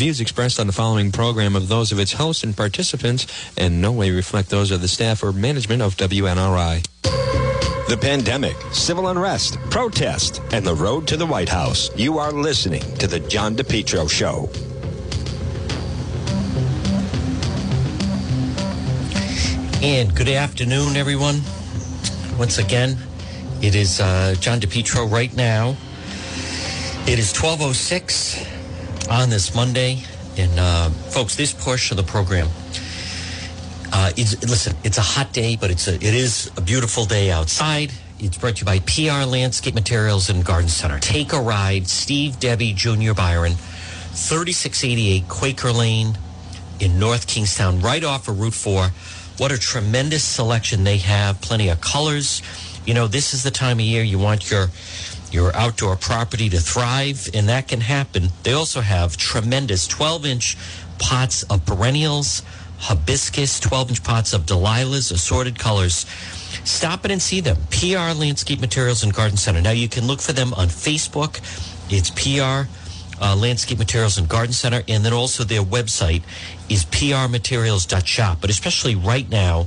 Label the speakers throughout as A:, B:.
A: views expressed on the following program of those of its hosts and participants in no way reflect those of the staff or management of WNRI.
B: The pandemic, civil unrest, protest, and the road to the White House. You are listening to The John DePetro Show.
C: And good afternoon, everyone. Once again, it is uh, John DePetro right now. It is 1206 on this Monday. And uh, folks, this portion of the program uh, is, listen, it's a hot day, but it's a, it is a beautiful day outside. It's brought to you by PR Landscape Materials and Garden Center. Take a ride, Steve Debbie Junior Byron, 3688 Quaker Lane in North Kingstown, right off of Route 4. What a tremendous selection they have. Plenty of colors. You know, this is the time of year you want your your outdoor property to thrive, and that can happen. They also have tremendous 12 inch pots of perennials, hibiscus, 12 inch pots of Delilahs, assorted colors. Stop in and see them. PR Landscape Materials and Garden Center. Now you can look for them on Facebook. It's PR uh, Landscape Materials and Garden Center, and then also their website is prmaterials.shop. But especially right now,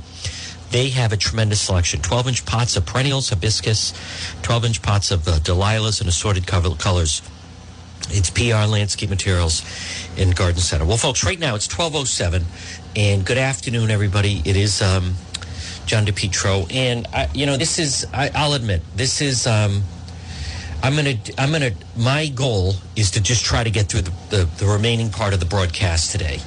C: they have a tremendous selection 12 inch pots of perennials, hibiscus, 12 inch pots of uh, Delilahs and assorted colors. It's PR Landscape Materials in Garden Center. Well, folks, right now it's 1207, and good afternoon, everybody. It is um, John DePetro, and I, you know, this is, I, will admit, this is, um, I'm gonna, I'm gonna, my goal is to just try to get through the, the, the remaining part of the broadcast today.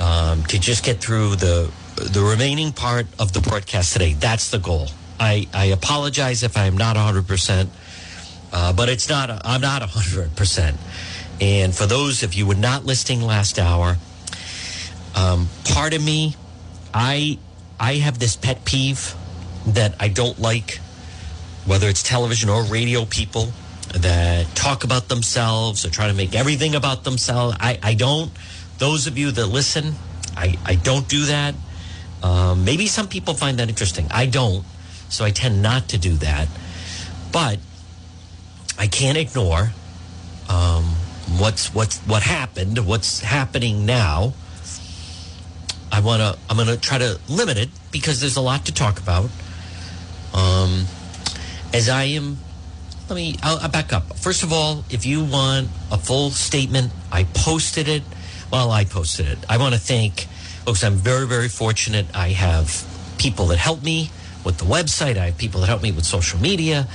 C: Um, to just get through the the remaining part of the broadcast today. That's the goal. I, I apologize if I'm not 100%, uh, but it's not, I'm not 100%. And for those of you who were not listening last hour, um, part of me, I, I have this pet peeve that I don't like, whether it's television or radio people that talk about themselves or try to make everything about themselves. I, I don't. Those of you that listen, I, I don't do that. Um, maybe some people find that interesting. I don't, so I tend not to do that. But I can't ignore um, what's what's what happened, what's happening now. I want to. I'm going to try to limit it because there's a lot to talk about. Um, as I am, let me. I'll, I'll back up. First of all, if you want a full statement, I posted it. Well, I posted it. I want to thank Folks, I'm very, very fortunate. I have people that help me with the website. I have people that help me with social media.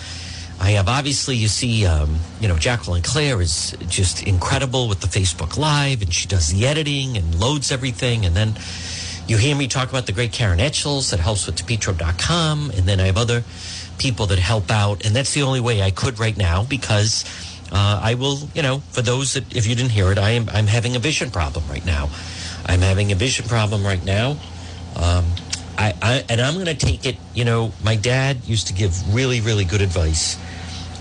C: I have obviously, you see, um, you know, Jacqueline Claire is just incredible with the Facebook Live, and she does the editing and loads everything. And then you hear me talk about the great Karen Etchels that helps with DePetro.com. And then I have other people that help out. And that's the only way I could right now because uh, I will, you know, for those that, if you didn't hear it, I am, I'm having a vision problem right now. I'm having a vision problem right now. Um, I, I, and I'm going to take it. You know, my dad used to give really, really good advice,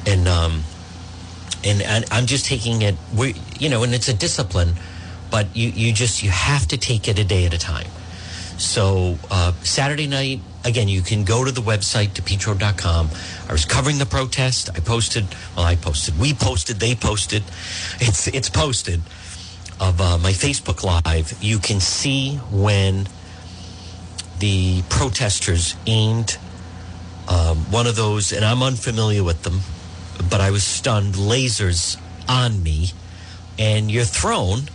C: and um, and, and I'm just taking it. We, you know, and it's a discipline, but you you just you have to take it a day at a time. So uh, Saturday night, again, you can go to the website depetro.com. I was covering the protest. I posted. Well, I posted. We posted. They posted. It's it's posted of uh, my Facebook Live, you can see when the protesters aimed um, one of those, and I'm unfamiliar with them, but I was stunned, lasers on me, and you're thrown.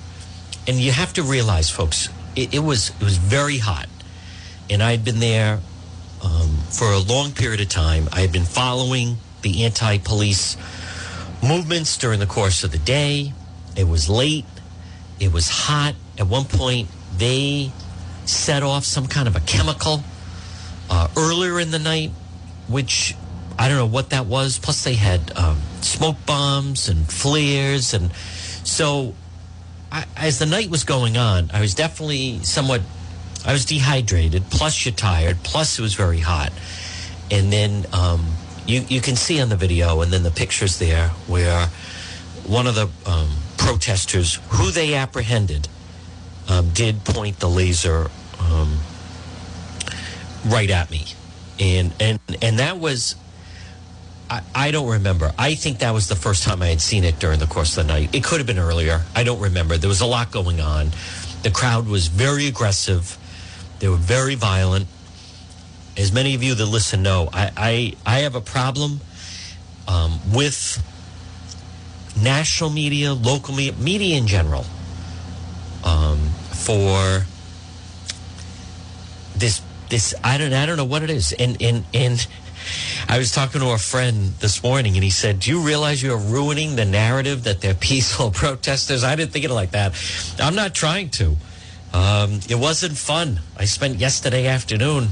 C: And you have to realize, folks, it, it was it was very hot, and I had been there um, for a long period of time. I had been following the anti-police movements during the course of the day. It was late. It was hot. At one point, they set off some kind of a chemical uh, earlier in the night, which I don't know what that was. Plus, they had um, smoke bombs and flares. And so, I, as the night was going on, I was definitely somewhat, I was dehydrated. Plus, you're tired. Plus, it was very hot. And then um, you, you can see on the video and then the pictures there where one of the um, protesters who they apprehended um, did point the laser um, right at me, and and and that was. I, I don't remember. I think that was the first time I had seen it during the course of the night. It could have been earlier. I don't remember. There was a lot going on. The crowd was very aggressive. They were very violent. As many of you that listen know, I, I, I have a problem um, with national media, local media, media in general, um, for this this I don't I don't know what it is. And and and I was talking to a friend this morning, and he said, "Do you realize you're ruining the narrative that they're peaceful protesters?" I didn't think it like that. I'm not trying to. Um, it wasn't fun. I spent yesterday afternoon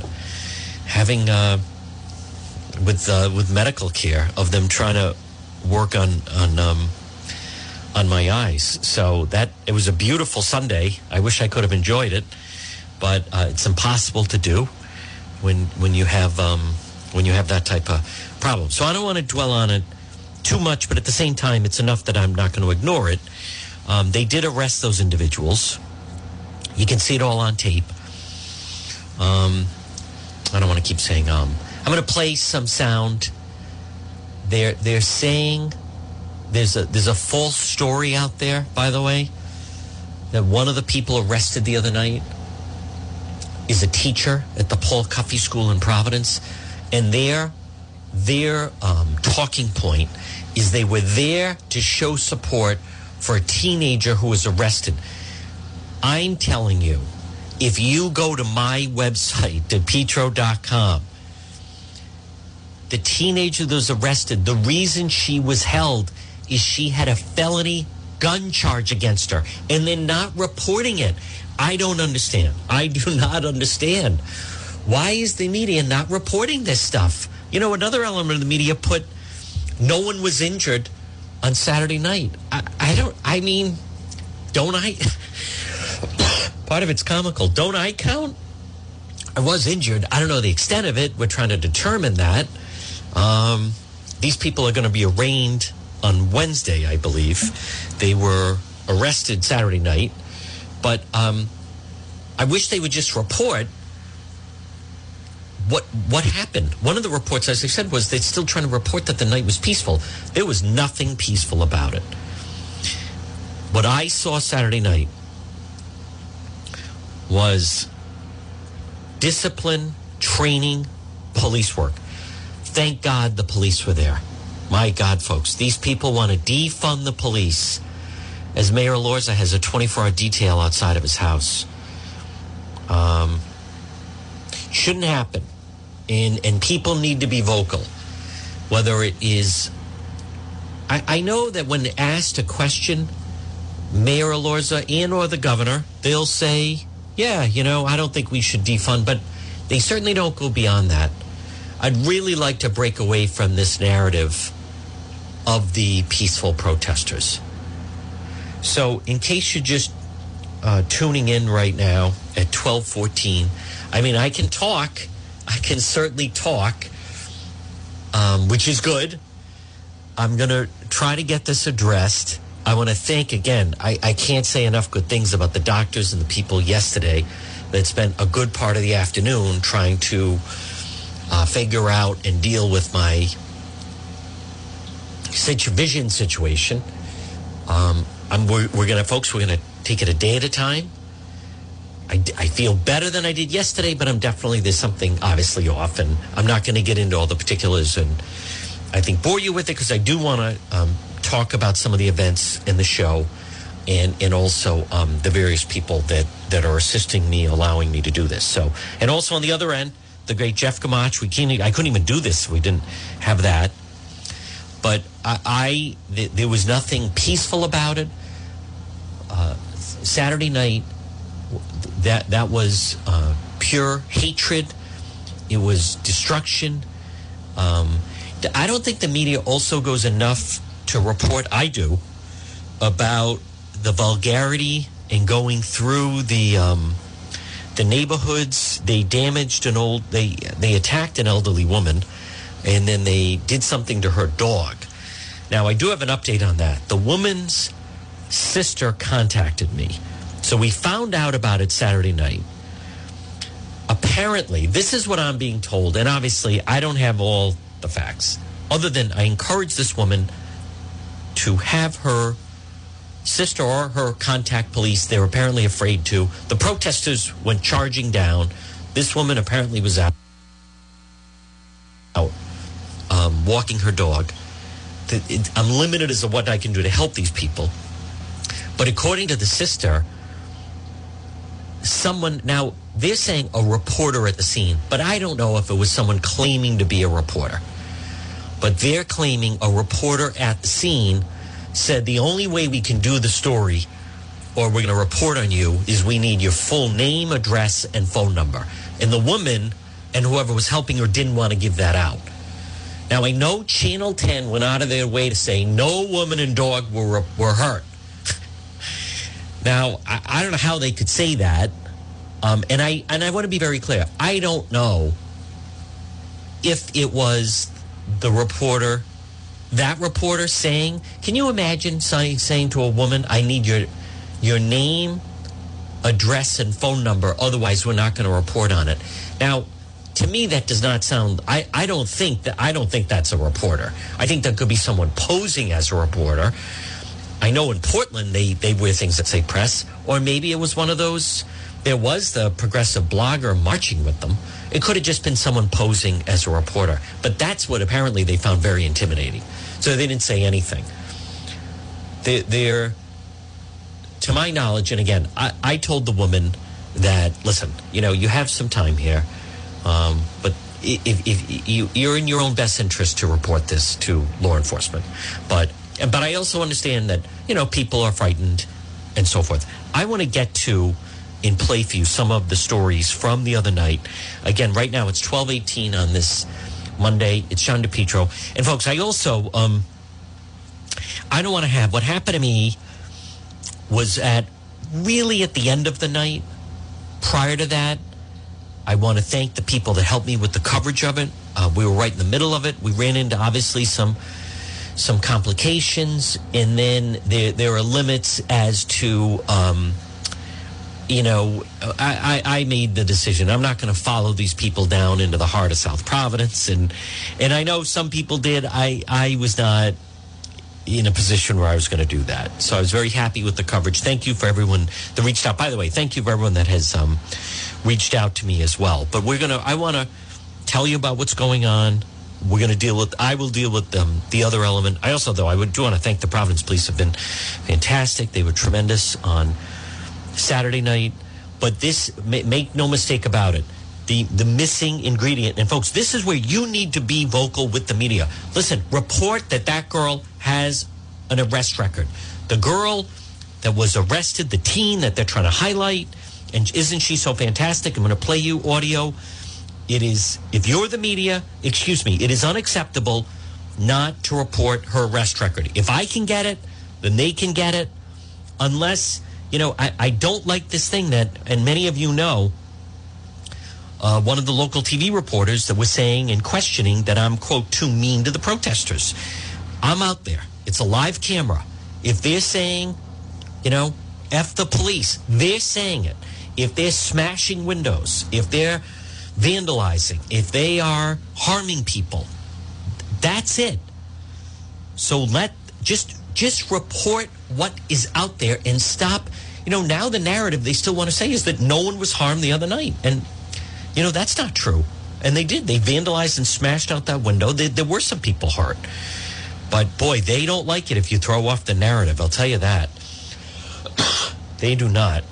C: having uh, with uh, with medical care of them trying to work on on um, on my eyes. So that it was a beautiful Sunday. I wish I could have enjoyed it, but uh, it's impossible to do when when you have um, when you have that type of problem. So I don't want to dwell on it too much, but at the same time, it's enough that I'm not going to ignore it. Um, they did arrest those individuals. You can see it all on tape. Um, I don't want to keep saying um. I'm going to play some sound. They're they're saying there's a there's a false story out there, by the way, that one of the people arrested the other night is a teacher at the Paul Cuffee School in Providence, and their their um, talking point is they were there to show support for a teenager who was arrested. I'm telling you, if you go to my website, depetro.com, the teenager that was arrested, the reason she was held is she had a felony gun charge against her and they're not reporting it. I don't understand. I do not understand. Why is the media not reporting this stuff? You know, another element of the media put no one was injured on Saturday night. I, I don't, I mean, don't I? part of it's comical. Don't I count? I was injured. I don't know the extent of it. We're trying to determine that. Um, these people are going to be arraigned on Wednesday, I believe. They were arrested Saturday night, but um, I wish they would just report what what happened. One of the reports, as I said, was they're still trying to report that the night was peaceful. There was nothing peaceful about it. What I saw Saturday night was discipline, training, police work. Thank God the police were there. My God, folks, these people want to defund the police as Mayor Elorza has a 24 hour detail outside of his house. Um, shouldn't happen. And, and people need to be vocal. Whether it is, I, I know that when asked a question, Mayor Elorza and or the governor, they'll say, yeah, you know, I don't think we should defund, but they certainly don't go beyond that. I'd really like to break away from this narrative of the peaceful protesters. So, in case you're just uh, tuning in right now at 1214, I mean, I can talk. I can certainly talk, um, which is good. I'm to try to get this addressed. I want to thank again. I, I can't say enough good things about the doctors and the people yesterday that spent a good part of the afternoon trying to uh, figure out and deal with my situ- vision situation. Um, I'm, we're, we're going to, folks, we're going to take it a day at a time. I, I feel better than I did yesterday, but I'm definitely, there's something obviously off, and I'm not going to get into all the particulars and I think bore you with it because I do want to um, talk about some of the events in the show and and also um, the various people that that are assisting me, allowing me to do this. So, and also on the other end, the great Jeff Gamach. We can't. I couldn't even do this. We didn't have that. But I, I th- there was nothing peaceful about it. Uh, Saturday night, that that was uh, pure hatred. It was destruction. Um, I don't think the media also goes enough to report. I do about the vulgarity in going through the um, the neighborhoods. They damaged an old. They they attacked an elderly woman, and then they did something to her dog. Now I do have an update on that. The woman's sister contacted me, so we found out about it Saturday night. Apparently, this is what I'm being told, and obviously I don't have all the facts. other than I encourage this woman to have her sister or her contact police. They're apparently afraid to. The protesters went charging down. This woman apparently was out, out um, walking her dog. I'm limited as to what I can do to help these people. But according to the sister, someone now they're saying a reporter at the scene, but I don't know if it was someone claiming to be a reporter. But they're claiming a reporter at the scene said the only way we can do the story or we're going to report on you is we need your full name, address, and phone number. And the woman and whoever was helping her didn't want to give that out. Now, I know Channel 10 went out of their way to say no woman and dog were, were hurt. now, I, I, don't know how they could say that. Um, and I and I want to be very clear. I don't know if it was the reporter that reporter saying, can you imagine saying to a woman, I need your your name, address, and phone number, otherwise we're not going to report on it. Now, to me that does not sound I, I don't think that I don't think that's a reporter. I think that could be someone posing as a reporter. I know in Portland they, they wear things that say press, or maybe it was one of those there was the progressive blogger marching with them. It could have just been someone posing as a reporter. But that's what apparently they found very intimidating. So they didn't say anything. They, they're, to my knowledge, and again, I, I told the woman that, listen, you know, you have some time here, um, but if, if you, you're in your own best interest to report this to law enforcement. But, but I also understand that, you know, people are frightened and so forth. I want to get to in play for you some of the stories from the other night. Again, right now it's 1218 on this Monday. It's John DePetro. And folks, I also, um, I don't want to have, what happened to me was at really at the end of the night. Prior to that, I want to thank the people that helped me with the coverage of it. Uh, we were right in the middle of it. We ran into obviously some some complications, and then there there are limits as to um, you know, I, I, I, made the decision. I'm not going to follow these people down into the heart of South Providence, and and I know some people did. I I was not in a position where I was going to do that. So I was very happy with the coverage. Thank you for everyone that reached out. By the way, thank you for everyone that has um, reached out to me as well. But we're gonna. I want to tell you about what's going on. We're going to deal with. I will deal with um, the other element. I also, though, I would do want to thank the Providence Police. Have been fantastic. They were tremendous on Saturday night. But this, make no mistake about it, the, the missing ingredient. And folks, this is where you need to be vocal with the media. Listen, report that that girl has an arrest record. The girl that was arrested, the teen that they're trying to highlight, and isn't she so fantastic? I'm going to play you audio. It is, if you're the media, excuse me, it is unacceptable not to report her arrest record. If I can get it, then they can get it, unless you know, I, I don't like this thing that, and many of you know, uh, one of the local TV reporters that was saying and questioning that I'm, quote, too mean to the protesters. I'm out there. It's a live camera. If they're saying, you know, F the police, they're saying it. If they're smashing windows, if they're vandalizing, if they are harming people, that's it. So let just just report what is out there and stop. You know, now the narrative they still want to say is that no one was harmed the other night. And, you know, that's not true. And they did. They vandalized and smashed out that window. They, there were some people hurt. But boy, they don't like it if you throw off the narrative. I'll tell you that. they do not.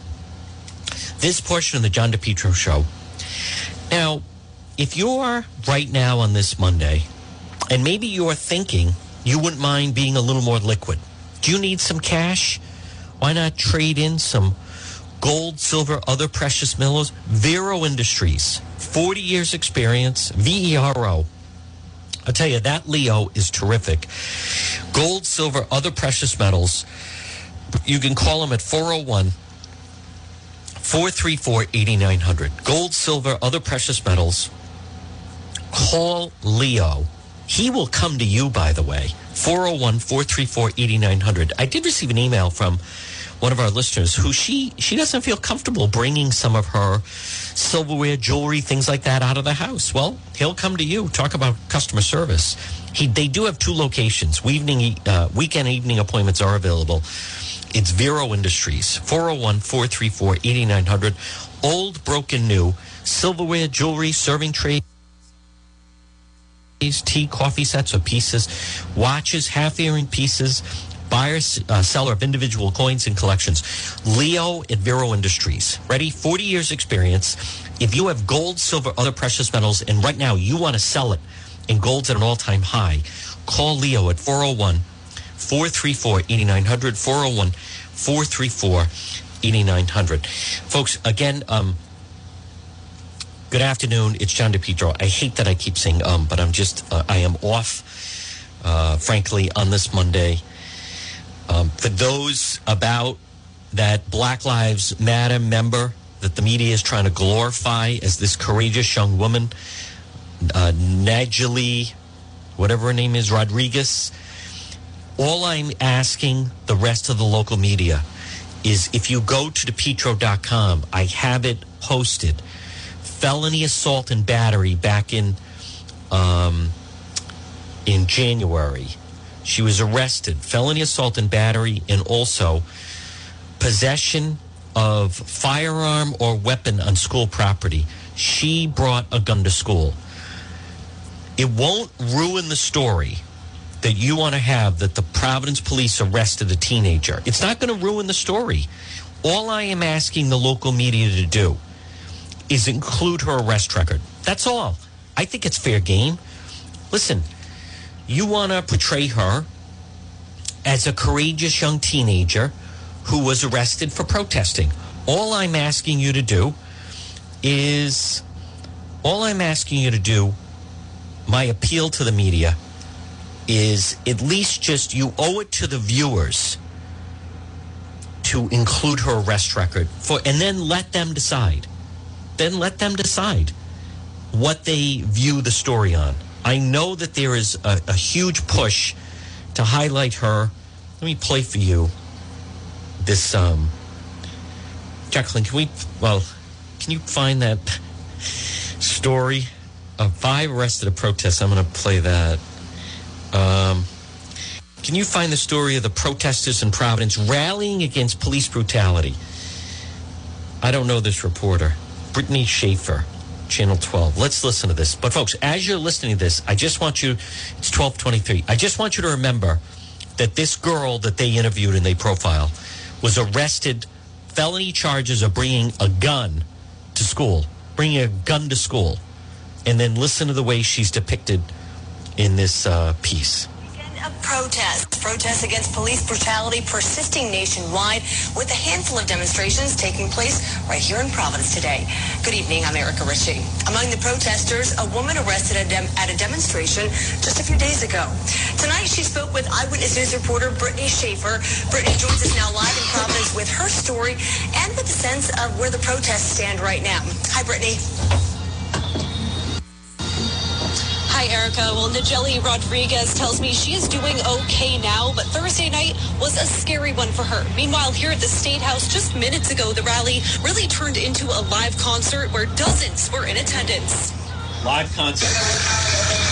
C: This portion of the John DePetro show. Now, if you're right now on this Monday, and maybe you're thinking, you wouldn't mind being a little more liquid. Do you need some cash? Why not trade in some gold, silver, other precious metals? Vero Industries, 40 years experience, VERO. I'll tell you, that Leo is terrific. Gold, silver, other precious metals. You can call them at 401 434 8900. Gold, silver, other precious metals. Call Leo he will come to you, by the way. 401 434 8900. I did receive an email from one of our listeners who she she doesn't feel comfortable bringing some of her silverware, jewelry, things like that out of the house. Well, he'll come to you. Talk about customer service. He, they do have two locations. Evening, uh, weekend evening appointments are available. It's Vero Industries, 401 434 8900. Old, broken, new. Silverware, jewelry, serving trays tea, coffee sets or pieces, watches, half earring pieces, buyer, uh, seller of individual coins and collections. Leo at Vero Industries. Ready? 40 years experience. If you have gold, silver, other precious metals, and right now you want to sell it and gold's at an all time high, call Leo at 401 434 8900. 401 434 8900. Folks, again, um, Good afternoon. It's John DePetro. I hate that I keep saying um, but I'm just, uh, I am off, uh, frankly, on this Monday. Um, for those about that Black Lives Matter member that the media is trying to glorify as this courageous young woman, uh, Najali, whatever her name is, Rodriguez, all I'm asking the rest of the local media is if you go to depetro.com, I have it posted felony assault and battery back in um, in January. She was arrested, felony assault and battery, and also possession of firearm or weapon on school property. She brought a gun to school. It won't ruin the story that you want to have that the Providence police arrested a teenager. It's not going to ruin the story. All I am asking the local media to do is include her arrest record. That's all. I think it's fair game. Listen, you want to portray her as a courageous young teenager who was arrested for protesting. All I'm asking you to do is, all I'm asking you to do, my appeal to the media is at least just you owe it to the viewers to include her arrest record for and then let them decide then let them decide what they view the story on. I know that there is a, a huge push to highlight her. Let me play for you this. Um, Jacqueline, can we? Well, can you find that story of five arrested at protests? I'm going to play that. Um, can you find the story of the protesters in Providence rallying against police brutality? I don't know this reporter. Brittany Schaefer, Channel 12. Let's listen to this. But folks, as you're listening to this, I just want you, it's 1223. I just want you to remember that this girl that they interviewed and they profile was arrested, felony charges of bringing a gun to school, bringing a gun to school. And then listen to the way she's depicted in this uh, piece
D: protests. Protests against police brutality persisting nationwide with a handful of demonstrations taking place right here in Providence today. Good evening. I'm Erica Ritchie. Among the protesters, a woman arrested at, at a demonstration just a few days ago. Tonight, she spoke with Eyewitness News reporter Brittany Schaefer. Brittany joins us now live in Providence with her story and with a sense of where the protests stand right now. Hi, Brittany.
E: Hi, Erica. Well, Najeli Rodriguez tells me she is doing okay now, but Thursday night was a scary one for her. Meanwhile, here at the State House just minutes ago, the rally really turned into a live concert where dozens were in attendance.
C: Live concert.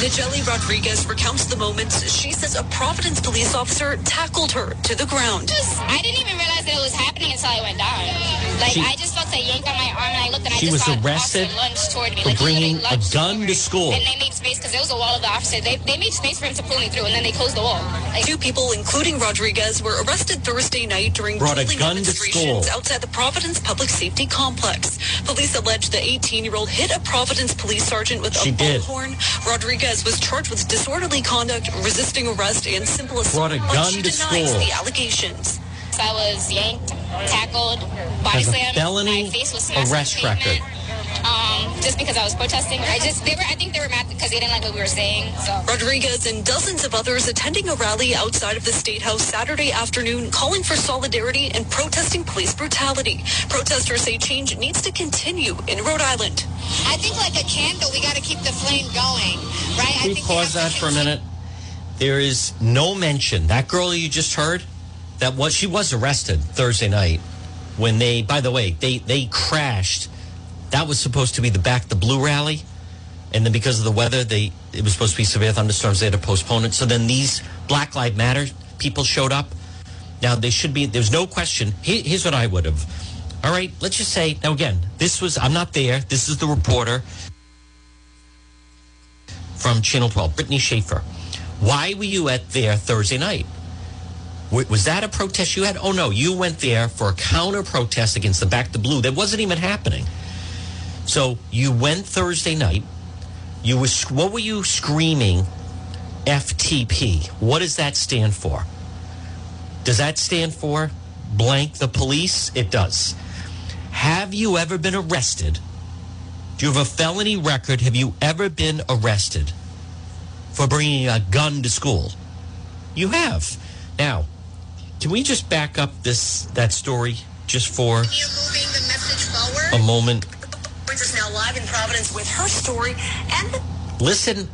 E: Najeli Rodriguez recounts the moments she says a Providence police officer tackled her to the ground.
F: I didn't even realize that it was happening until I went down. Like she, I just felt a yank on my arm, and I looked and
C: she
F: I just
C: was arrested
F: toward me,
C: for
F: like,
C: bringing a gun to school.
F: And they made space because there was a wall of the officer. They, they made space for him to pull me through, and then they closed the wall.
E: Like, Two people, including Rodriguez, were arrested Thursday night during
C: brought a gun
E: demonstrations outside the Providence Public Safety Complex. Police allege the 18-year-old hit a Providence police sergeant with
C: she
E: a bullhorn. Rodriguez was charged with disorderly conduct, resisting arrest, and simple assault.
C: Brought a gun
E: she
C: to
E: denies
C: school.
E: the allegations.
F: I was yanked, tackled, body
C: Has a
F: slammed.
C: felony
F: my face was
C: arrest
F: on the
C: record.
F: Um, just because I was protesting. I just they were. I think they were mad because they didn't like what we were saying. So.
E: Rodriguez and dozens of others attending a rally outside of the State House Saturday afternoon calling for solidarity and protesting police brutality. Protesters say change needs to continue in Rhode Island.
F: I think like a candle, we got to keep the flame going, right?
C: Can we pause that for a minute? There is no mention. That girl you just heard, that was she was arrested Thursday night when they. By the way, they they crashed. That was supposed to be the back the blue rally, and then because of the weather, they it was supposed to be severe thunderstorms. They had to postpone it. So then these Black Lives Matter people showed up. Now they should be. There's no question. Here, here's what I would have. All right, let's just say now again. This was I'm not there. This is the reporter from Channel 12, Brittany Schaefer. Why were you at there Thursday night? Was that a protest you had? Oh no, you went there for a counter protest against the Back the Blue that wasn't even happening. So you went Thursday night. You was what were you screaming? FTP. What does that stand for? Does that stand for blank the police? It does. Have you ever been arrested? Do you have a felony record? Have you ever been arrested for bringing a gun to school? You have. Now, can we just back up this that story just for
D: You moving the message forward?
C: a moment?
D: Joins us now live in Providence with her story and
C: listen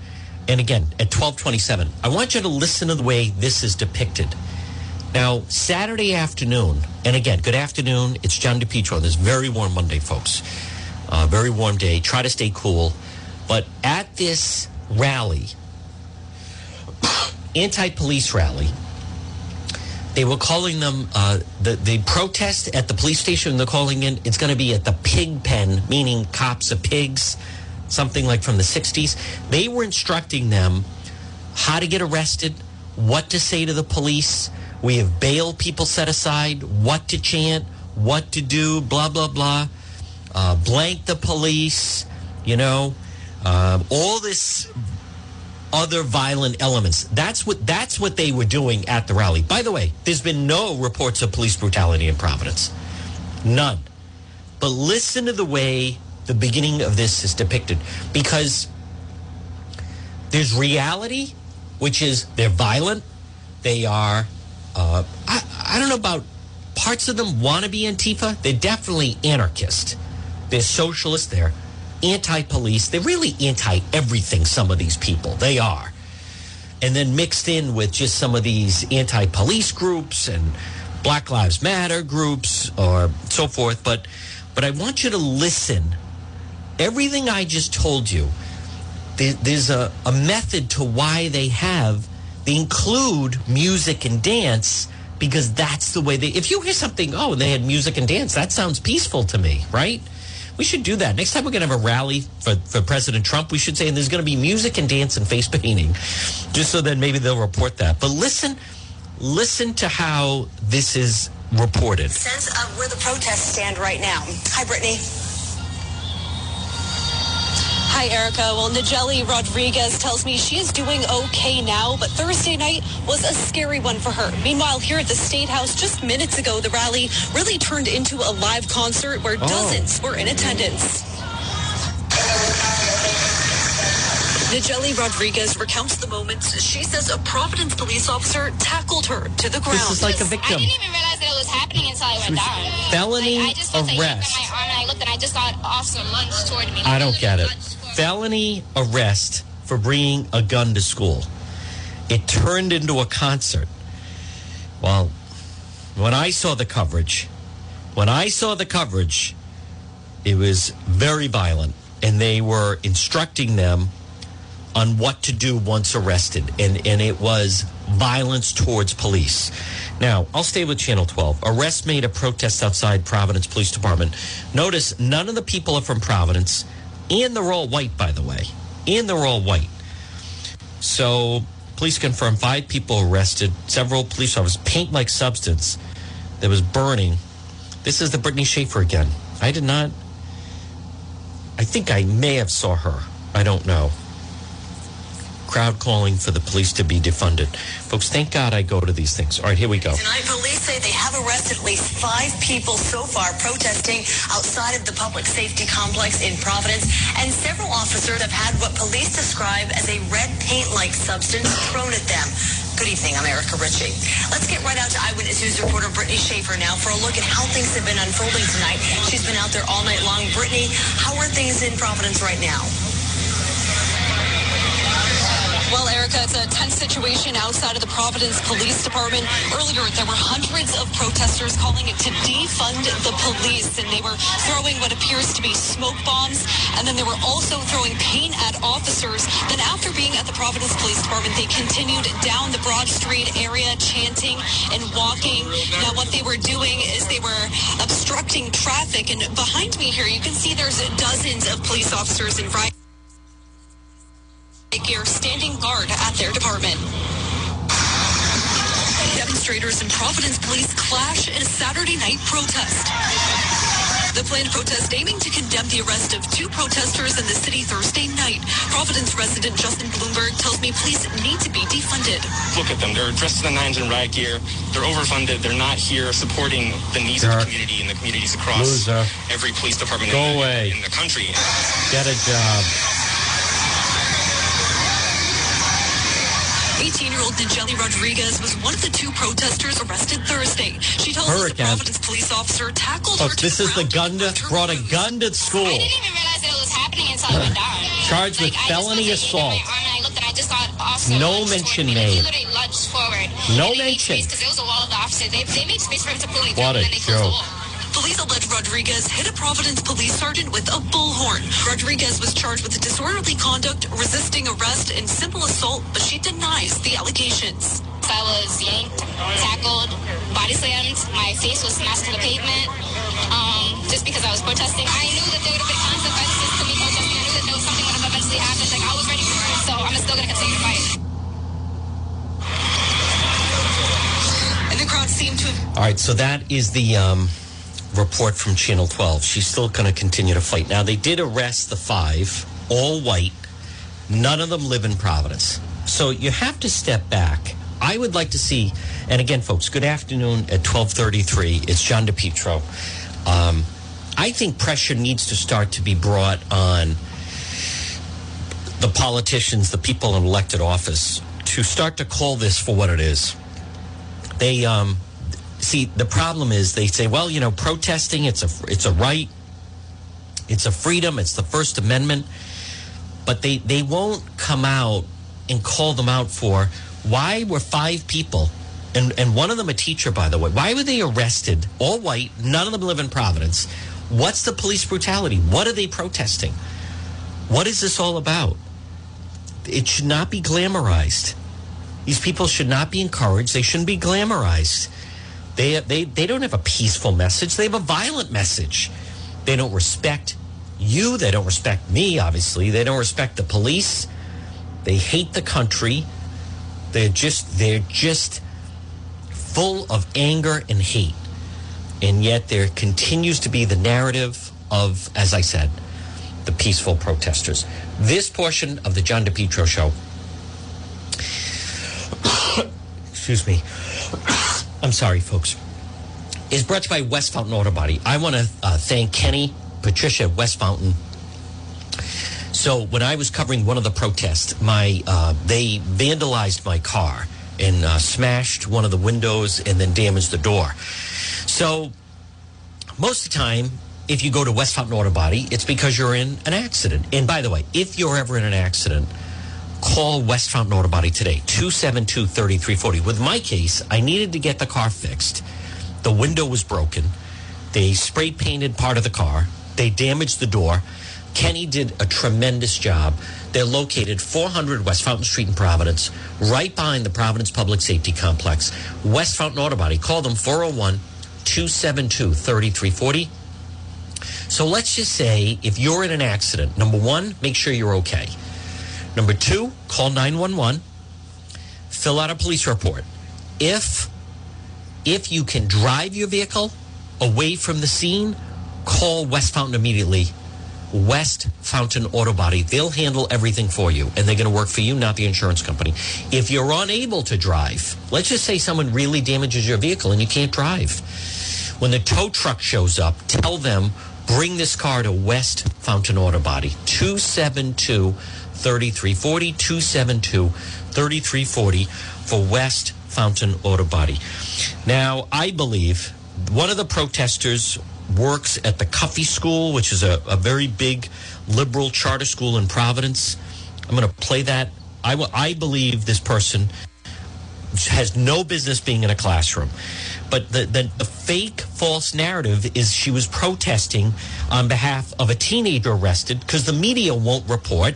C: and again at 1227 i want you to listen to the way this is depicted. Now saturday afternoon and again good afternoon it's john depetro on this very warm monday folks. Uh, very warm day try to stay cool. But at this rally anti-police rally they were calling them uh, the the protest at the police station. They're calling in. It's going to be at the pig pen, meaning cops are pigs, something like from the '60s. They were instructing them how to get arrested, what to say to the police. We have bail people set aside, what to chant, what to do, blah blah blah. Uh, blank the police, you know, uh, all this other violent elements. That's what that's what they were doing at the rally. By the way, there's been no reports of police brutality in Providence. None. But listen to the way the beginning of this is depicted because there's reality, which is they're violent. They are uh, I, I don't know about parts of them want to be Antifa. They're definitely anarchist. They're socialist. They're anti-police. They're really anti-everything. Some of these people, they are, and then mixed in with just some of these anti-police groups and Black Lives Matter groups or so forth. But, but I want you to listen. Everything I just told you, there, there's a, a method to why they have. They include music and dance because that's the way they. If you hear something, oh, they had music and dance, that sounds peaceful to me, right? We should do that. Next time we're going to have a rally for, for President Trump, we should say, and there's going to be music and dance and face painting, just so then maybe they'll report that. But listen, listen to how this is reported.
D: sense of where the protests stand right now. Hi, Brittany.
E: Hi, Erica. Well, Najeli Rodriguez tells me she is doing okay now, but Thursday night was a scary one for her. Meanwhile, here at the State House just minutes ago, the rally really turned into a live concert where oh. dozens were in attendance. Najeli Rodriguez recounts the moments she says a Providence police officer tackled her to the ground.
C: This is like a
F: I
C: victim.
F: I didn't even realize that it was happening until I went down.
C: Felony
F: like, I just felt a yank
C: arrest.
F: my arm and I looked and I just saw an officer lunge toward me.
C: I don't get it.
F: Literally lunged toward me.
C: Felony arrest for bringing a gun to school. It turned into a concert. Well, when I saw the coverage, when I saw the coverage, it was very violent, and they were instructing them on what to do once arrested, and and it was violence towards police. Now, I'll stay with Channel 12. Arrest made at protest outside Providence Police Department. Notice none of the people are from Providence, and they're all white, by the way, and they're all white. So, police confirmed five people arrested, several police officers, paint like substance that was burning. This is the Brittany Schaefer again. I did not. I think I may have saw her. I don't know. Crowd calling for the police to be defunded. Folks, thank God I go to these things. All right, here we go.
D: Tonight, police say they have arrested at least five people so far protesting outside of the public safety complex in Providence, and several officers have had what police describe as a red paint-like substance thrown at them. Good evening, I'm Erica Ritchie. Let's get right out to Eyewitness News reporter Brittany Schaefer now for a look at how things have been unfolding tonight. She's been out there all night long. Brittany, how are things in Providence right now?
E: Well, Erica, it's a tense situation outside of the Providence Police Department. Earlier, there were hundreds of protesters calling it to defund the police, and they were throwing what appears to be smoke bombs, and then they were also throwing paint at officers. Then after being at the Providence Police Department, they continued down the Broad Street area, chanting and walking. Now, what they were doing is they were obstructing traffic, and behind me here, you can see there's dozens of police officers in riot gear standing guard at their department. Demonstrators and Providence police clash in a Saturday night protest. The planned protest aiming to condemn the arrest of two protesters in the city Thursday night. Providence resident Justin Bloomberg tells me police need to be defunded.
G: Look at them. They're dressed to the nines in riot gear. They're overfunded. They're not here supporting the needs of the community and the communities across
C: Loser.
G: every police department
C: Go
G: in,
C: away.
G: in the country.
C: Get a job.
E: 18-year-old Rodriguez was one of the two protesters arrested Thursday. She tells us the Providence police officer tackled
C: Look,
E: her to
C: this
E: the
C: is the
E: ground,
C: gun
E: that
C: brought a gun to school.
F: I didn't even realize that it was happening until I went down.
C: Charged with
F: I
C: felony
F: felt
C: assault.
F: heat in my arm, and I looked and I just saw an officer
C: No mention
F: toward me. Like,
C: made.
F: He literally lunged forward.
C: No
F: And made
C: mention.
F: Because there was a wall of the officers. They, they made space for him to pull me
C: What a
F: and then they closed the
C: joke.
F: Wall.
E: Police allege Rodriguez hit a Providence police sergeant with a bullhorn. Rodriguez was charged with disorderly conduct, resisting arrest, and simple assault, but she denies the allegations.
F: I was yanked, tackled, body slammed. My face was smashed to the pavement. Um, just because I was protesting. I knew that there would have been consequences to me protesting. I knew that there was something would have eventually happened. Like I was ready for it. So I'm still gonna continue to fight.
E: And the crowd seemed to
C: All right, so that is the um, report from Channel 12. She's still going to continue to fight. Now, they did arrest the five, all white. None of them live in Providence. So you have to step back. I would like to see, and again, folks, good afternoon at 1233. It's John DePetro. Um, I think pressure needs to start to be brought on the politicians, the people in elected office, to start to call this for what it is they um see the problem is they say well you know protesting it's a it's a right. It's a freedom. It's the first amendment. But they they won't come out and call them out for why were five people and and one of them a teacher by the way why were they arrested all white none of them live in providence? What's the police brutality? What are they protesting? What is this all about? It should not be glamorized. These people should not be encouraged. They shouldn't be glamorized. They, they, they don't have a peaceful message. They have a violent message. They don't respect you. They don't respect me, obviously. They don't respect the police. They hate the country. They're just, they're just full of anger and hate. And yet there continues to be the narrative of, as I said, the peaceful protesters. This portion of the John DePetro show excuse me. I'm sorry, folks. Is brought to you by West Fountain Auto Body. I want to uh, thank Kenny, Patricia, West Fountain. So when I was covering one of the protests, my uh, they vandalized my car and uh, smashed one of the windows and then damaged the door. So most of the time, if you go to West Fountain Auto Body, it's because you're in an accident. And by the way, if you're ever in an accident, call West Fountain Auto Body today, 272 3340. With my case, I needed to get the car fixed. The window was broken. They spray painted part of the car. They damaged the door. Kenny did a tremendous job. They're located 400 West Fountain Street in Providence, right behind the Providence Public Safety Complex. West Fountain Auto Body. Call them 401 272 3340. So let's just say if you're in an accident, number one, make sure you're okay. Number two, call 911, fill out a police report. If if you can drive your vehicle away from the scene, call West Fountain immediately. West Fountain Auto Body. They'll handle everything for you and they're going to work for you, not the insurance company. If you're unable to drive, let's just say someone really damages your vehicle and you can't drive. When the tow truck shows up, tell them bring this car to West Fountain Auto Body. 272 3340 272 3340 for West Fountain Auto Body. Now, I believe one of the protesters works at the Cuffee School, which is a, a very big liberal charter school in Providence. I'm going to play that I, w- I believe this person has no business being in a classroom. But the, the, the fake false narrative is she was protesting on behalf of a teenager arrested because the media won't report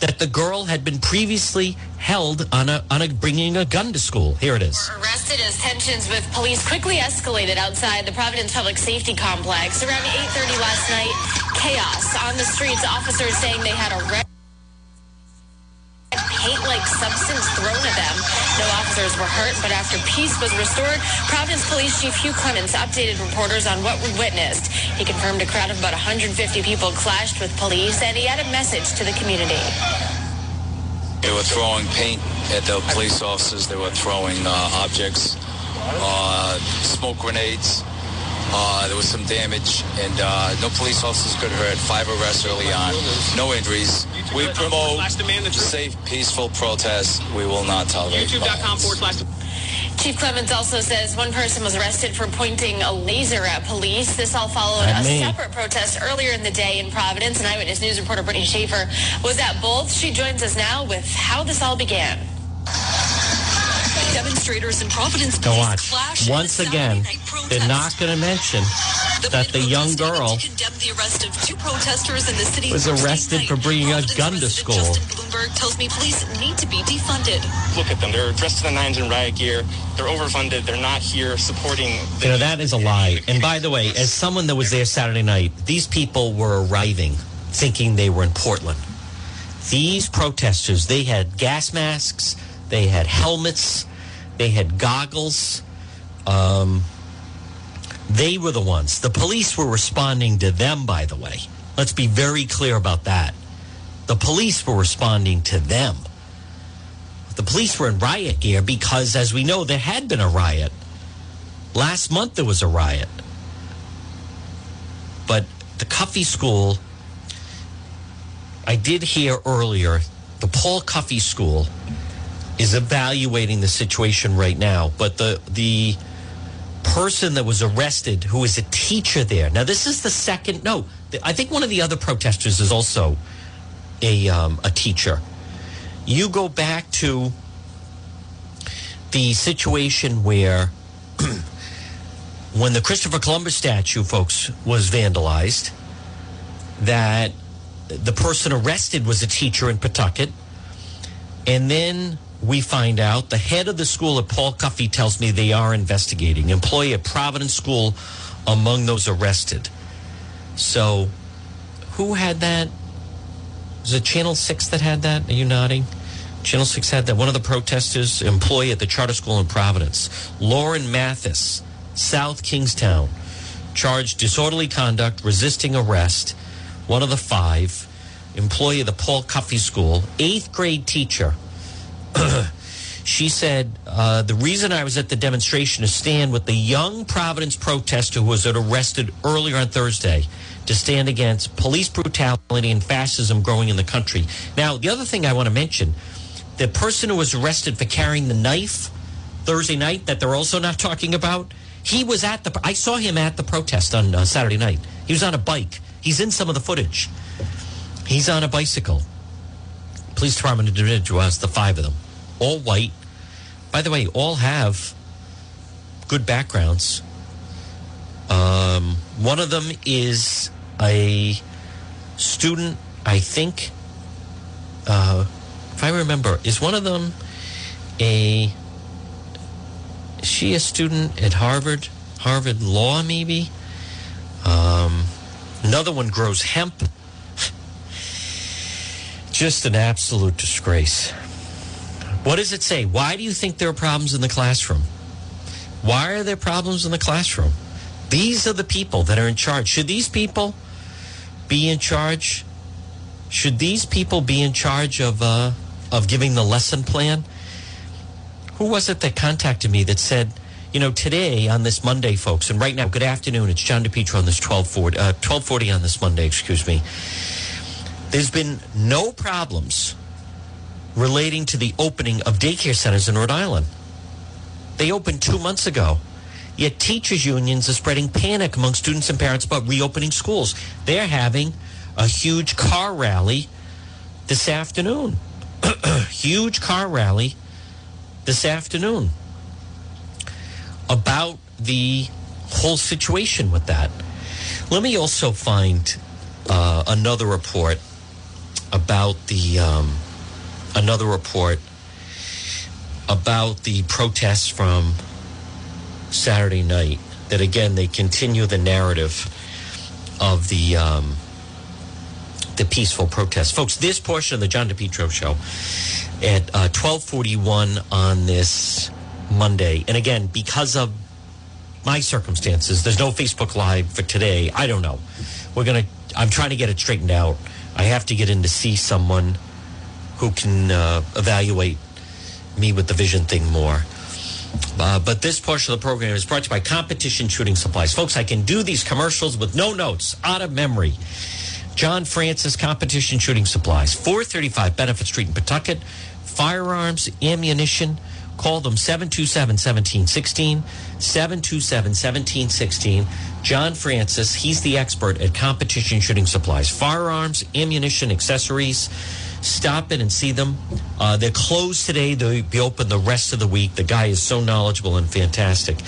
C: that the girl had been previously held on a on a bringing a gun to school. Here it is.
D: Arrested as tensions with police quickly escalated outside the Providence Public Safety Complex. Around 8.30 last night, chaos on the streets. Officers saying they had a red paint-like substance thrown at them. No officers were hurt, but after peace was restored, Providence Police Chief Hugh Clements updated reporters on what we witnessed. He confirmed a crowd of about 150 people clashed with police, and he had a message to the community.
H: They were throwing paint at the police officers. They were throwing uh, objects, uh, smoke grenades. Uh, there was some damage, and uh, no police officers got hurt. Five arrests early on, no injuries. We promote safe, peaceful protests. We will not tolerate
D: YouTube.com forward slash. Chief Clements also says one person was arrested for pointing a laser at police. This all followed
C: Not
D: a
C: me.
D: separate protest earlier in the day in Providence. And Eyewitness News reporter Brittany Schaefer was at both. She joins us now with how this all began.
E: Demonstrators in Providence
C: Now
E: police
C: watch. Once again,
E: night
C: they're not going to mention that the young girl
E: condemned the arrest of two protesters in the city
C: was
E: Thursday
C: arrested
E: night.
C: for bringing a
E: Providence
C: gun to
E: resident
C: school.
E: Justin Bloomberg tells me police need to be defunded.
G: Look at them. They're dressed to the nines in riot gear. They're overfunded. They're not here supporting. The
C: You know, that is a lie. And by the way, as someone that was there Saturday night, these people were arriving thinking they were in Portland. These protesters, they had gas masks, they had helmets, they had goggles. Um, they were the ones. The police were responding to them, by the way. Let's be very clear about that. The police were responding to them. The police were in riot gear because, as we know, there had been a riot. Last month there was a riot. But the Cuffee School, I did hear earlier, the Paul Cuffee School is evaluating the situation right now. But the the person that was arrested, who is a teacher there. Now this is the second. No, I think one of the other protesters is also a um, a teacher. You go back to the situation where when the Christopher Columbus statue, folks, was vandalized, that the person arrested was a teacher in Pawtucket. And then we find out the head of the school at Paul Cuffee tells me they are investigating. Employee at Providence School among those arrested. So, who had that? Was it Channel 6 that had that? Are you nodding? Channel 6 had that. One of the protesters, employee at the charter school in Providence, Lauren Mathis, South Kingstown, charged disorderly conduct, resisting arrest. One of the five, employee of the Paul Cuffee School, eighth grade teacher. she said, uh, The reason I was at the demonstration to stand with the young Providence protester who was arrested earlier on Thursday to stand against police brutality and fascism growing in the country. Now, the other thing I want to mention the person who was arrested for carrying the knife Thursday night that they're also not talking about, he was at the, I saw him at the protest on uh, Saturday night. He was on a bike. He's in some of the footage. He's on a bicycle. Police department individuals, the five of them, all white. By the way, all have good backgrounds. Um, one of them is a student, I think. Uh, if I remember, is one of them a is she a student at Harvard? Harvard Law, maybe? Um, another one grows hemp. Just an absolute disgrace. What does it say? Why do you think there are problems in the classroom? Why are there problems in the classroom? These are the people that are in charge. Should these people be in charge? Should these people be in charge of uh, of giving the lesson plan? Who was it that contacted me that said, you know, today on this Monday, folks, and right now, good afternoon. It's John DePetro on this 1240, uh, 1240 on this Monday, excuse me. There's been no problems relating to the opening of daycare centers in Rhode Island. They opened two months ago. Yet teachers' unions are spreading panic among students and parents about reopening schools. They're having a huge car rally this afternoon. huge car rally this afternoon about the whole situation with that. Let me also find uh, another report about the um, another report about the protests from Saturday night. That again, they continue the narrative of the um, the peaceful protests, folks. This portion of the John DePetro show at uh, twelve forty one on this Monday, and again because of my circumstances, there's no Facebook Live for today. I don't know. We're gonna. I'm trying to get it straightened out. I have to get in to see someone who can uh, evaluate me with the vision thing more. Uh, but this portion of the program is brought to you by Competition Shooting Supplies. Folks, I can do these commercials with no notes, out of memory. John Francis Competition Shooting Supplies, 435 Benefit Street in Pawtucket. Firearms, ammunition. Call them 727 1716. 727 1716. John Francis, he's the expert at Competition Shooting Supplies. Firearms, ammunition, accessories. Stop in and see them. Uh, they're closed today. They'll be open the rest of the week. The guy is so knowledgeable and fantastic.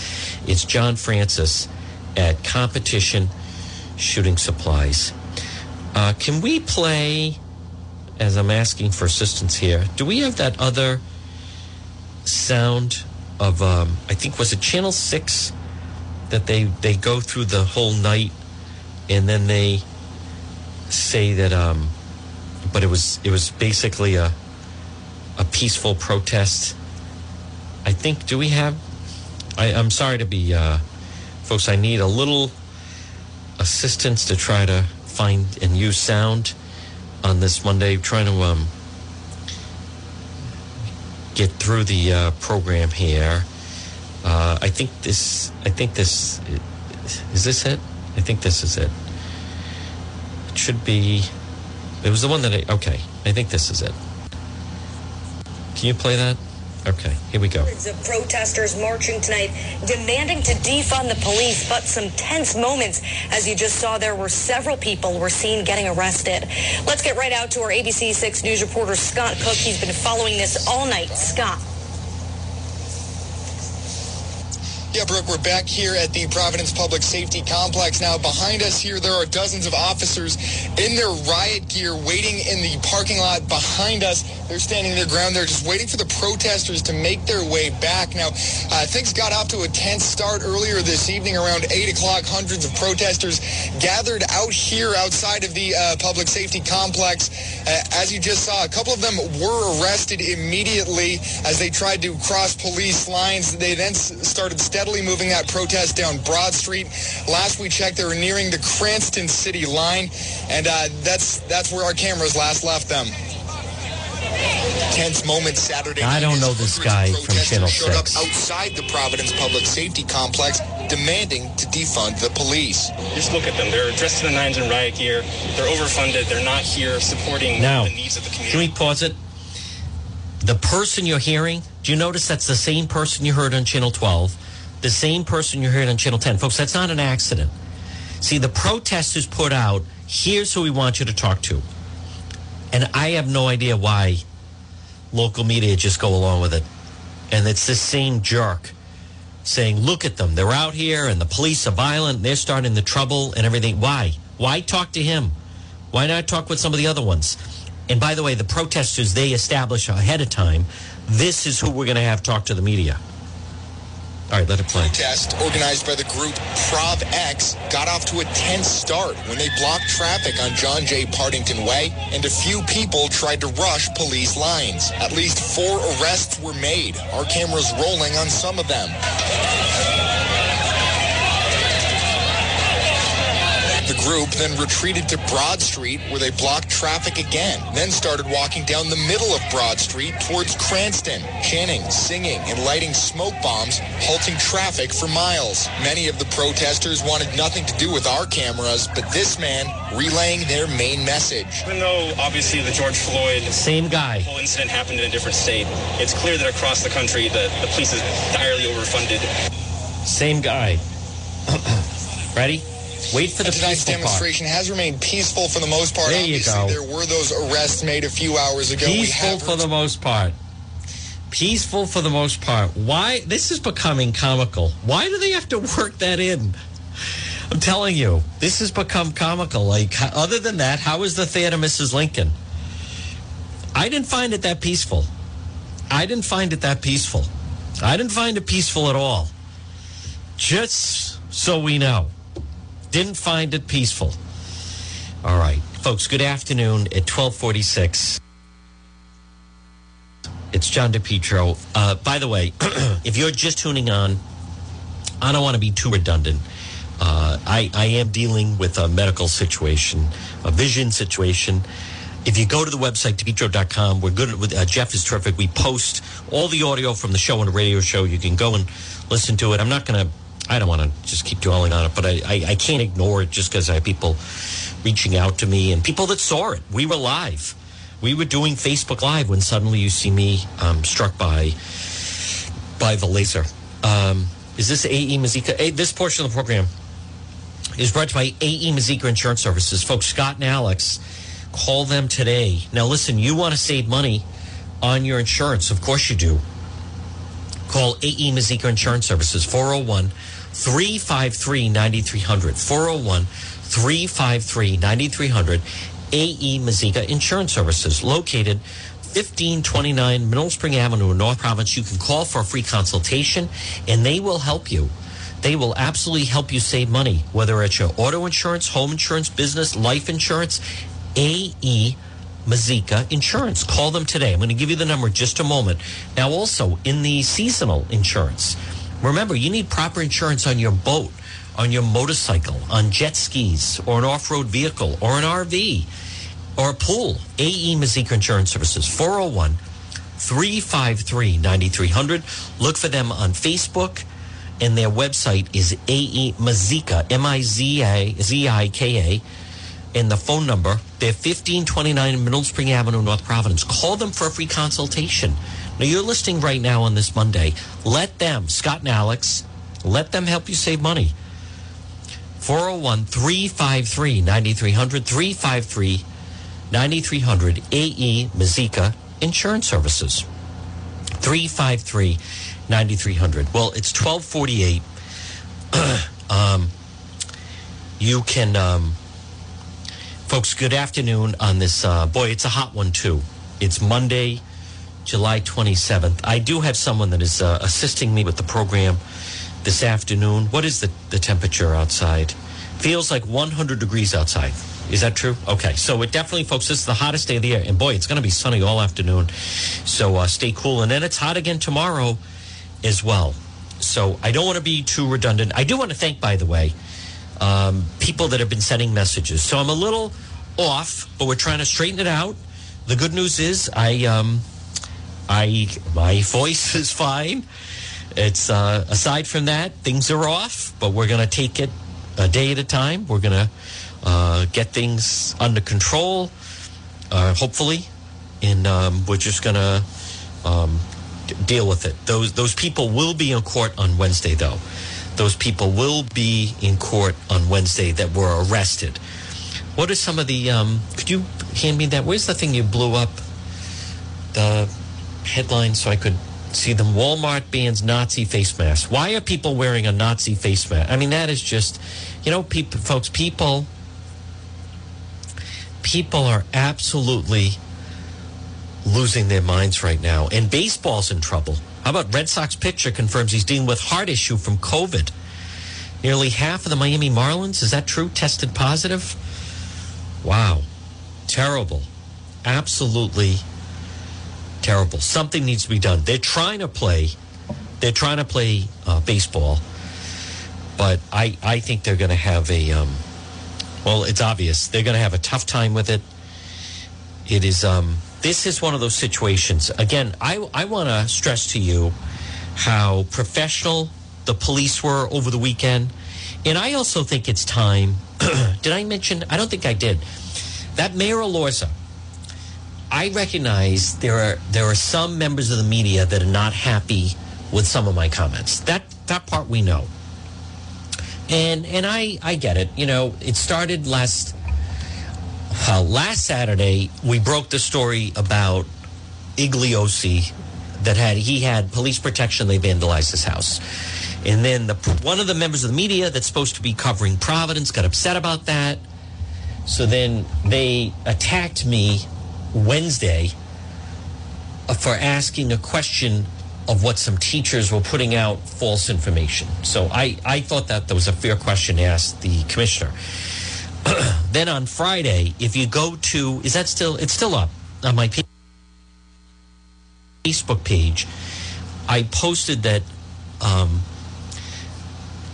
C: It's John Francis at Competition Shooting Supplies. Uh, can we play, as I'm asking for assistance here, do we have that other sound of, um, I think, was it Channel 6 that they, they go through the whole night and then they say that, um, but it was, it was basically a, a peaceful protest. I think, do we have, I, I'm sorry to be, uh, folks, I need a little assistance to try to find and use sound on this Monday, trying to um, get through the uh, program here. Uh, I think this. I think this is this it. I think this is it. It should be. It was the one that I. Okay, I think this is it. Can you play that? Okay, here we go.
D: Hundreds of protesters marching tonight demanding to defund the police, but some tense moments. As you just saw, there were several people were seen getting arrested. Let's get right out to our ABC 6 News reporter, Scott Cook. He's been following this all night. Scott.
I: Yeah, Brooke, we're back here at the Providence Public Safety Complex. Now, behind us here, there are dozens of officers in their riot gear waiting in the parking lot behind us. They're standing their ground. They're just waiting for the protesters to make their way back. Now, uh, things got off to a tense start earlier this evening around 8 o'clock. Hundreds of protesters gathered out here outside of the uh, Public Safety Complex. Uh, as you just saw, a couple of them were arrested immediately as they tried to cross police lines. They then started steadily moving that protest down Broad Street. Last we checked, they were nearing the Cranston City line, and uh, that's that's where our cameras last left them. Tense moment Saturday.
C: I don't know this guy from Channel
I: showed up
C: 6.
I: outside the Providence Public Safety Complex, demanding to defund the police.
G: Just look at them. They're dressed in the nines and riot gear. They're overfunded. They're not here supporting
C: Now,
G: the needs of the community.
C: Can we pause it? The person you're hearing, do you notice that's the same person you heard on Channel 12, the same person you heard on Channel 10? Folks, that's not an accident. See, the protesters put out, here's who we want you to talk to. And I have no idea why local media just go along with it. And it's the same jerk saying, look at them. They're out here and the police are violent. They're starting the trouble and everything. Why? Why talk to him? Why not talk with some of the other ones? And by the way, the protesters, they establish ahead of time, this is who we're going to have talk to the media. All right, let it play.
I: protest organized by the group Prov X got off to a tense start when they blocked traffic on John J. Partington Way and a few people tried to rush police lines. At least four arrests were made. Our cameras rolling on some of them. Group then retreated to Broad Street where they blocked traffic again, then started walking down the middle of Broad Street towards Cranston, chanting, singing, and lighting smoke bombs, halting traffic for miles. Many of the protesters wanted nothing to do with our cameras, but this man relaying their main message.
G: Even though obviously the George Floyd
C: Same guy.
G: whole incident happened in a different state, it's clear that across the country the, the police is direly overfunded.
C: Same guy. Ready? Wait for the
I: tonight's
C: peaceful part.
I: demonstration has remained peaceful for the most part.
C: There you go.
I: there were those arrests made a few hours ago.
C: Peaceful for the most part. Peaceful for the most part. Why? This is becoming comical. Why do they have to work that in? I'm telling you, this has become comical. Like, other than that, how is the theater, Mrs. Lincoln? I didn't find it that peaceful. I didn't find it that peaceful. I didn't find it peaceful at all. Just so we know, didn't find it peaceful. All right, folks. Good afternoon at twelve forty six. It's John DePetro. Uh, by the way, if you're just tuning on, I don't want to be too redundant. Uh, I, I am dealing with a medical situation, a vision situation. If you go to the website, DePetro.com, we're good with uh, Jeff is terrific. We post all the audio from the show and the radio show. You can go and listen to it. I'm not going to, I don't want to just keep dwelling on it, but I, I, I can't ignore it just because I have people reaching out to me and people that saw it. We were live. We were doing Facebook Live when suddenly you see me um, struck by by the laser. Um, is this AE Mazika? A, this portion of the program is brought to you by AE Mazika Insurance Services. Folks, Scott and Alex, call them today. Now, listen, you want to save money on your insurance. Of course you do. Call AE Mazika Insurance Services, 401 353 9300. 401 353 9300. AE Mazika Insurance Services, located 1529 Middle Spring Avenue in North Providence. You can call for a free consultation and they will help you. They will absolutely help you save money, whether it's your auto insurance, home insurance, business, life insurance. AE Mazika Insurance. Call them today. I'm going to give you the number just a moment. Now, also in the seasonal insurance, remember you need proper insurance on your boat, on your motorcycle, on jet skis, or an off road vehicle, or an RV, or a pool. AE Mazika Insurance Services, 401 353 9300. Look for them on Facebook, and their website is AE Mazika, M I Z A Z I K A and the phone number. They're 1529 Middle Spring Avenue, North Providence. Call them for a free consultation. Now, you're listening right now on this Monday. Let them, Scott and Alex, let them help you save money. 401 353 9300 353 9300 AE Mazika Insurance Services. 353 9300. Well, it's 1248. um, you can. Um, Folks, good afternoon on this. Uh, boy, it's a hot one, too. It's Monday, July 27th. I do have someone that is uh, assisting me with the program this afternoon. What is the, the temperature outside? Feels like 100 degrees outside. Is that true? Okay. So it definitely, folks, this is the hottest day of the year. And boy, it's going to be sunny all afternoon. So uh, stay cool. And then it's hot again tomorrow as well. So I don't want to be too redundant. I do want to thank, by the way, um, people that have been sending messages. So I'm a little off, but we're trying to straighten it out. The good news is I, um, I, my voice is fine. It's uh, aside from that, things are off, but we're going to take it a day at a time. We're going to uh, get things under control, uh, hopefully, and um, we're just going to um, deal with it. Those those people will be in court on Wednesday, though those people will be in court on Wednesday that were arrested. What are some of the? Um, could you hand me that? Where's the thing you blew up? The headline so I could see them. Walmart bans Nazi face masks. Why are people wearing a Nazi face mask? I mean, that is just, you know, people, folks, people, people are absolutely losing their minds right now, and baseball's in trouble. How about Red Sox pitcher confirms he's dealing with heart issue from COVID? Nearly half of the Miami Marlins, is that true, tested positive? Wow. Terrible. Absolutely terrible. Something needs to be done. They're trying to play, they're trying to play uh, baseball, but I, I think they're going to have a, um, well, it's obvious. They're going to have a tough time with it. It is, um, this is one of those situations. Again, I, I want to stress to you how professional the police were over the weekend. And I also think it's time. did I mention? I don't think I did. That Mayor Elorza, I recognize there are there are some members of the media that are not happy with some of my comments. That that part we know. And and I I get it. You know, it started last uh, last Saturday. We broke the story about Igliozzi that had he had police protection. They vandalized his house, and then the one of the members of the media that's supposed to be covering Providence got upset about that. So then they attacked me Wednesday uh, for asking a question of what some teachers were putting out false information. So I, I thought that that was a fair question to ask the commissioner. then on Friday, if you go to, is that still, it's still up on my Facebook page. I posted that, um,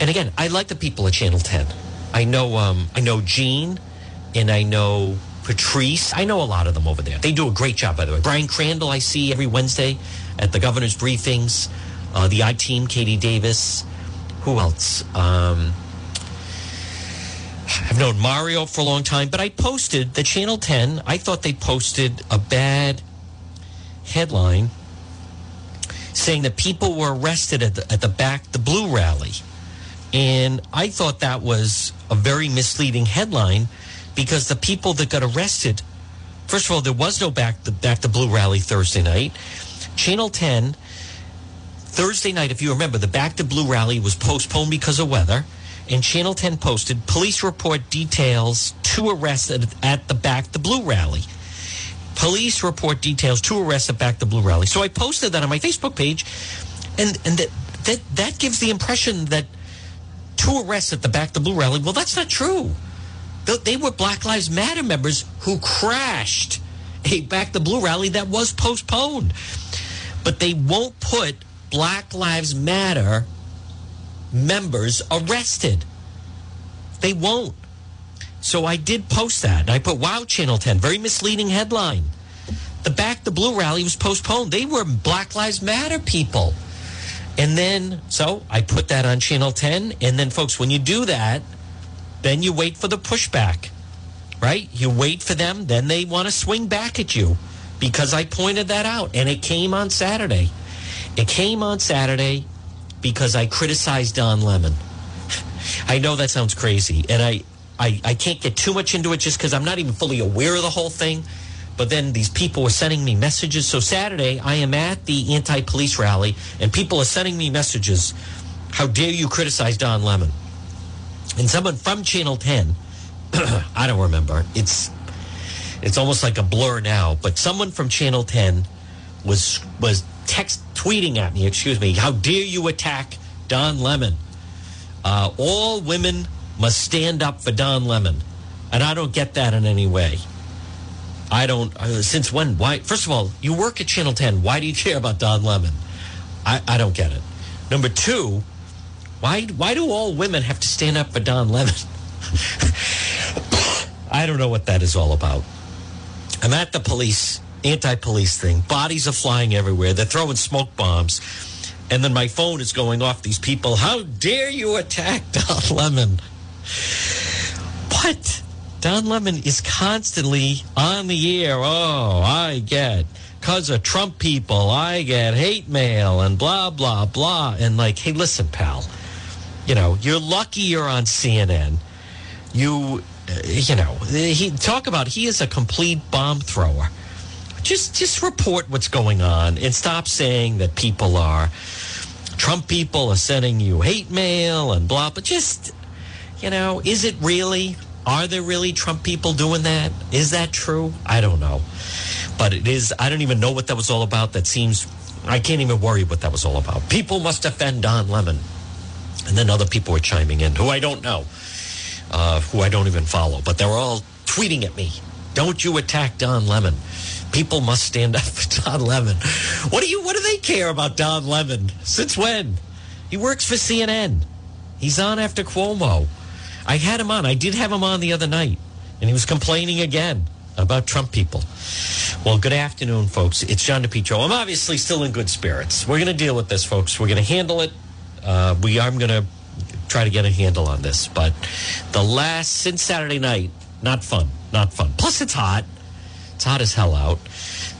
C: and again, I like the people at Channel 10. I know, um, I know Gene and I know Patrice. I know a lot of them over there. They do a great job, by the way. Brian Crandall, I see every Wednesday at the governor's briefings. Uh, the I team, Katie Davis. Who else? Um, I've known Mario for a long time, but I posted the Channel 10. I thought they posted a bad headline saying that people were arrested at the, at the back, the Blue Rally. And I thought that was a very misleading headline because the people that got arrested, first of all, there was no back the back the Blue Rally Thursday night. Channel 10, Thursday night, if you remember, the Back the Blue rally was postponed because of weather. And Channel 10 posted police report details two arrests at, at the Back the Blue rally. Police report details two arrests at Back the Blue rally. So I posted that on my Facebook page, and and that that, that gives the impression that two arrests at the Back the Blue rally. Well, that's not true. They were Black Lives Matter members who crashed a Back the Blue rally that was postponed but they won't put Black Lives Matter members arrested. They won't. So I did post that. I put, wow, Channel 10, very misleading headline. The Back the Blue rally was postponed. They were Black Lives Matter people. And then, so I put that on Channel 10. And then, folks, when you do that, then you wait for the pushback, right? You wait for them, then they want to swing back at you because I pointed that out. And it came on Saturday. It came on Saturday because I criticized Don Lemon. I know that sounds crazy. And I, I, I can't get too much into it just because I'm not even fully aware of the whole thing. But then these people were sending me messages. So Saturday, I am at the anti police rally, and people are sending me messages. How dare you criticize Don Lemon? And someone from Channel 10, I don't remember, it's it's almost like a blur now. But someone from Channel 10 was was text tweeting at me. Excuse me. How dare you attack Don Lemon? Uh, all women must stand up for Don Lemon, and I don't get that in any way. I don't. Uh, since when? Why? First of all, you work at Channel 10. Why do you care about Don Lemon? I, I don't get it. Number two, why why do all women have to stand up for Don Lemon? I don't know what that is all about. I'm at the police, anti police thing. Bodies are flying everywhere. They're throwing smoke bombs. And then my phone is going off these people. How dare you attack Don Lemon? What? Don Lemon is constantly on the air. Oh, I get because of Trump people, I get hate mail and blah, blah, blah. And like, hey, listen, pal, you know, you're lucky you're on CNN. You uh, you know, he talk about he is a complete bomb thrower. Just just report what's going on and stop saying that people are Trump people are sending you hate mail and blah. But just you know, is it really? Are there really Trump people doing that? Is that true? I don't know. But it is. I don't even know what that was all about. That seems. I can't even worry what that was all about. People must defend Don Lemon. And then other people were chiming in who I don't know uh, who I don't even follow, but they're all tweeting at me. Don't you attack Don Lemon? People must stand up for Don Lemon. What do you? What do they care about Don Lemon? Since when? He works for CNN. He's on after Cuomo. I had him on. I did have him on the other night, and he was complaining again about Trump people. Well, good afternoon, folks. It's John DePetro. I'm obviously still in good spirits. We're going to deal with this, folks. We're going to handle it. Uh, we are going to try to get a handle on this. But the last, since Saturday night, not fun. Not fun. Plus, it's hot. It's hot as hell out.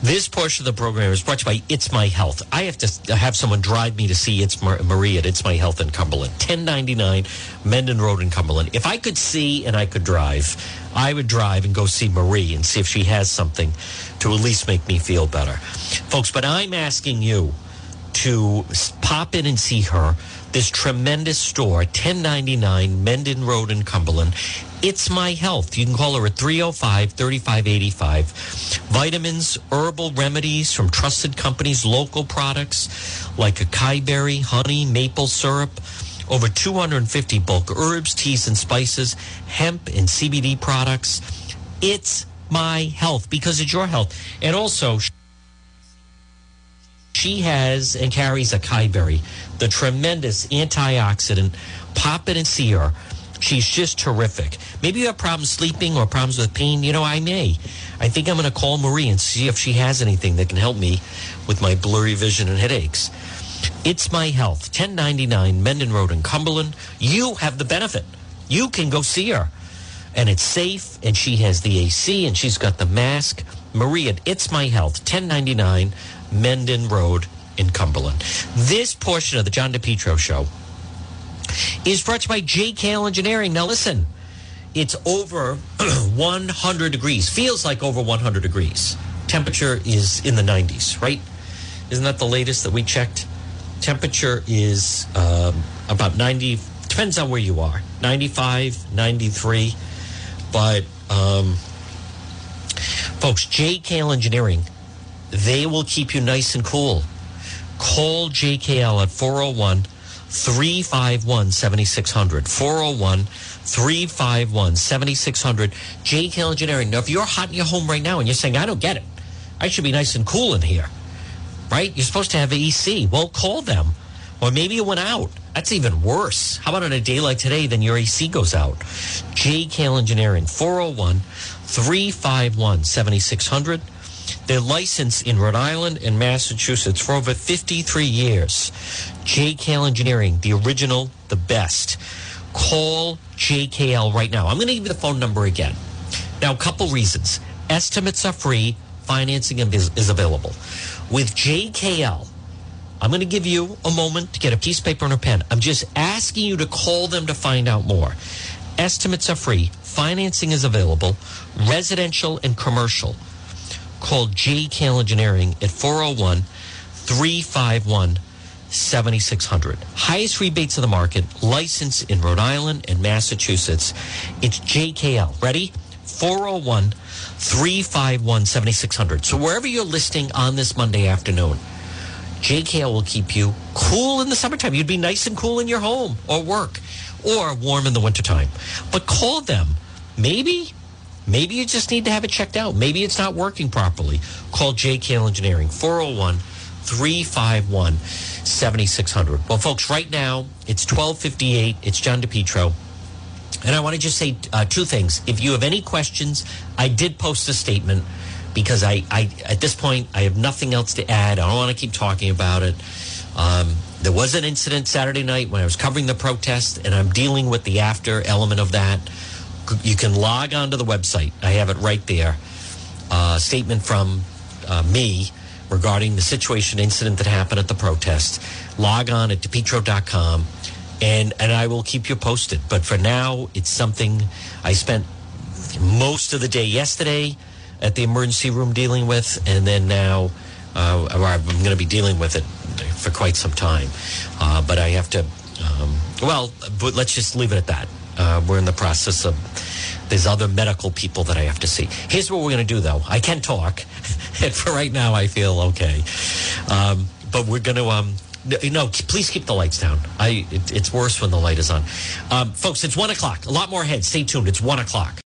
C: This portion of the program is brought to you by It's My Health. I have to have someone drive me to see It's Mar- Marie at It's My Health in Cumberland, 1099 Mendon Road in Cumberland. If I could see and I could drive, I would drive and go see Marie and see if she has something to at least make me feel better. Folks, but I'm asking you to pop in and see her. This tremendous store, 1099 Mendon Road in Cumberland. It's My Health. You can call her at 305 3585. Vitamins, herbal remedies from trusted companies, local products like acai berry, honey, maple syrup, over 250 bulk herbs, teas, and spices, hemp and CBD products. It's My Health because it's your health. And also, she has and carries acai berry, the tremendous antioxidant. Pop it and see her. She's just terrific. Maybe you have problems sleeping or problems with pain. You know, I may. I think I'm going to call Marie and see if she has anything that can help me with my blurry vision and headaches. It's My Health, 1099 Mendon Road in Cumberland. You have the benefit. You can go see her. And it's safe, and she has the AC, and she's got the mask. Marie at It's My Health, 1099 Mendon Road in Cumberland. This portion of the John DePetro Show is brought to you by JKL Engineering. Now, listen, it's over 100 degrees. Feels like over 100 degrees. Temperature is in the 90s, right? Isn't that the latest that we checked? Temperature is um, about 90, depends on where you are, 95, 93. But, um, folks. Kale Engineering, they will keep you nice and cool. Call JKL at 401 351 7600. 401 351 7600. JKL Engineering. Now, if you're hot in your home right now and you're saying, I don't get it, I should be nice and cool in here, right? You're supposed to have AC. Well, call them. Or maybe it went out. That's even worse. How about on a day like today, then your AC goes out? JKL Engineering, 401 351 7600. They're licensed in Rhode Island and Massachusetts for over 53 years. JKL Engineering, the original, the best. Call JKL right now. I'm going to give you the phone number again. Now, a couple reasons. Estimates are free, financing is, is available. With JKL, I'm going to give you a moment to get a piece of paper and a pen. I'm just asking you to call them to find out more. Estimates are free, financing is available, residential and commercial. Call JKL Engineering at 401 351 7600. Highest rebates of the market, licensed in Rhode Island and Massachusetts. It's JKL. Ready? 401 351 7600. So wherever you're listing on this Monday afternoon, JKL will keep you cool in the summertime. You'd be nice and cool in your home or work or warm in the wintertime. But call them. Maybe, maybe you just need to have it checked out. Maybe it's not working properly. Call JKL Engineering, 401 351 7600. Well, folks, right now it's 1258. It's John DePetro. And I want to just say uh, two things. If you have any questions, I did post a statement because I, I, at this point, I have nothing else to add. I don't want to keep talking about it. Um, there was an incident Saturday night when I was covering the protest, and I'm dealing with the after element of that. You can log onto the website. I have it right there. Uh, statement from uh, me regarding the situation incident that happened at the protest. Log on at depetro.com and and I will keep you posted. But for now, it's something I spent most of the day yesterday at the emergency room dealing with, and then now uh, I'm going to be dealing with it for quite some time. Uh, but I have to, um, well, but let's just leave it at that. Uh, we're in the process of. There's other medical people that I have to see. Here's what we're going to do, though. I can talk, and for right now, I feel okay. Um, but we're going to. Um, no, please keep the lights down. I it, it's worse when the light is on. Um, folks, it's one o'clock. A lot more ahead. Stay tuned. It's one o'clock.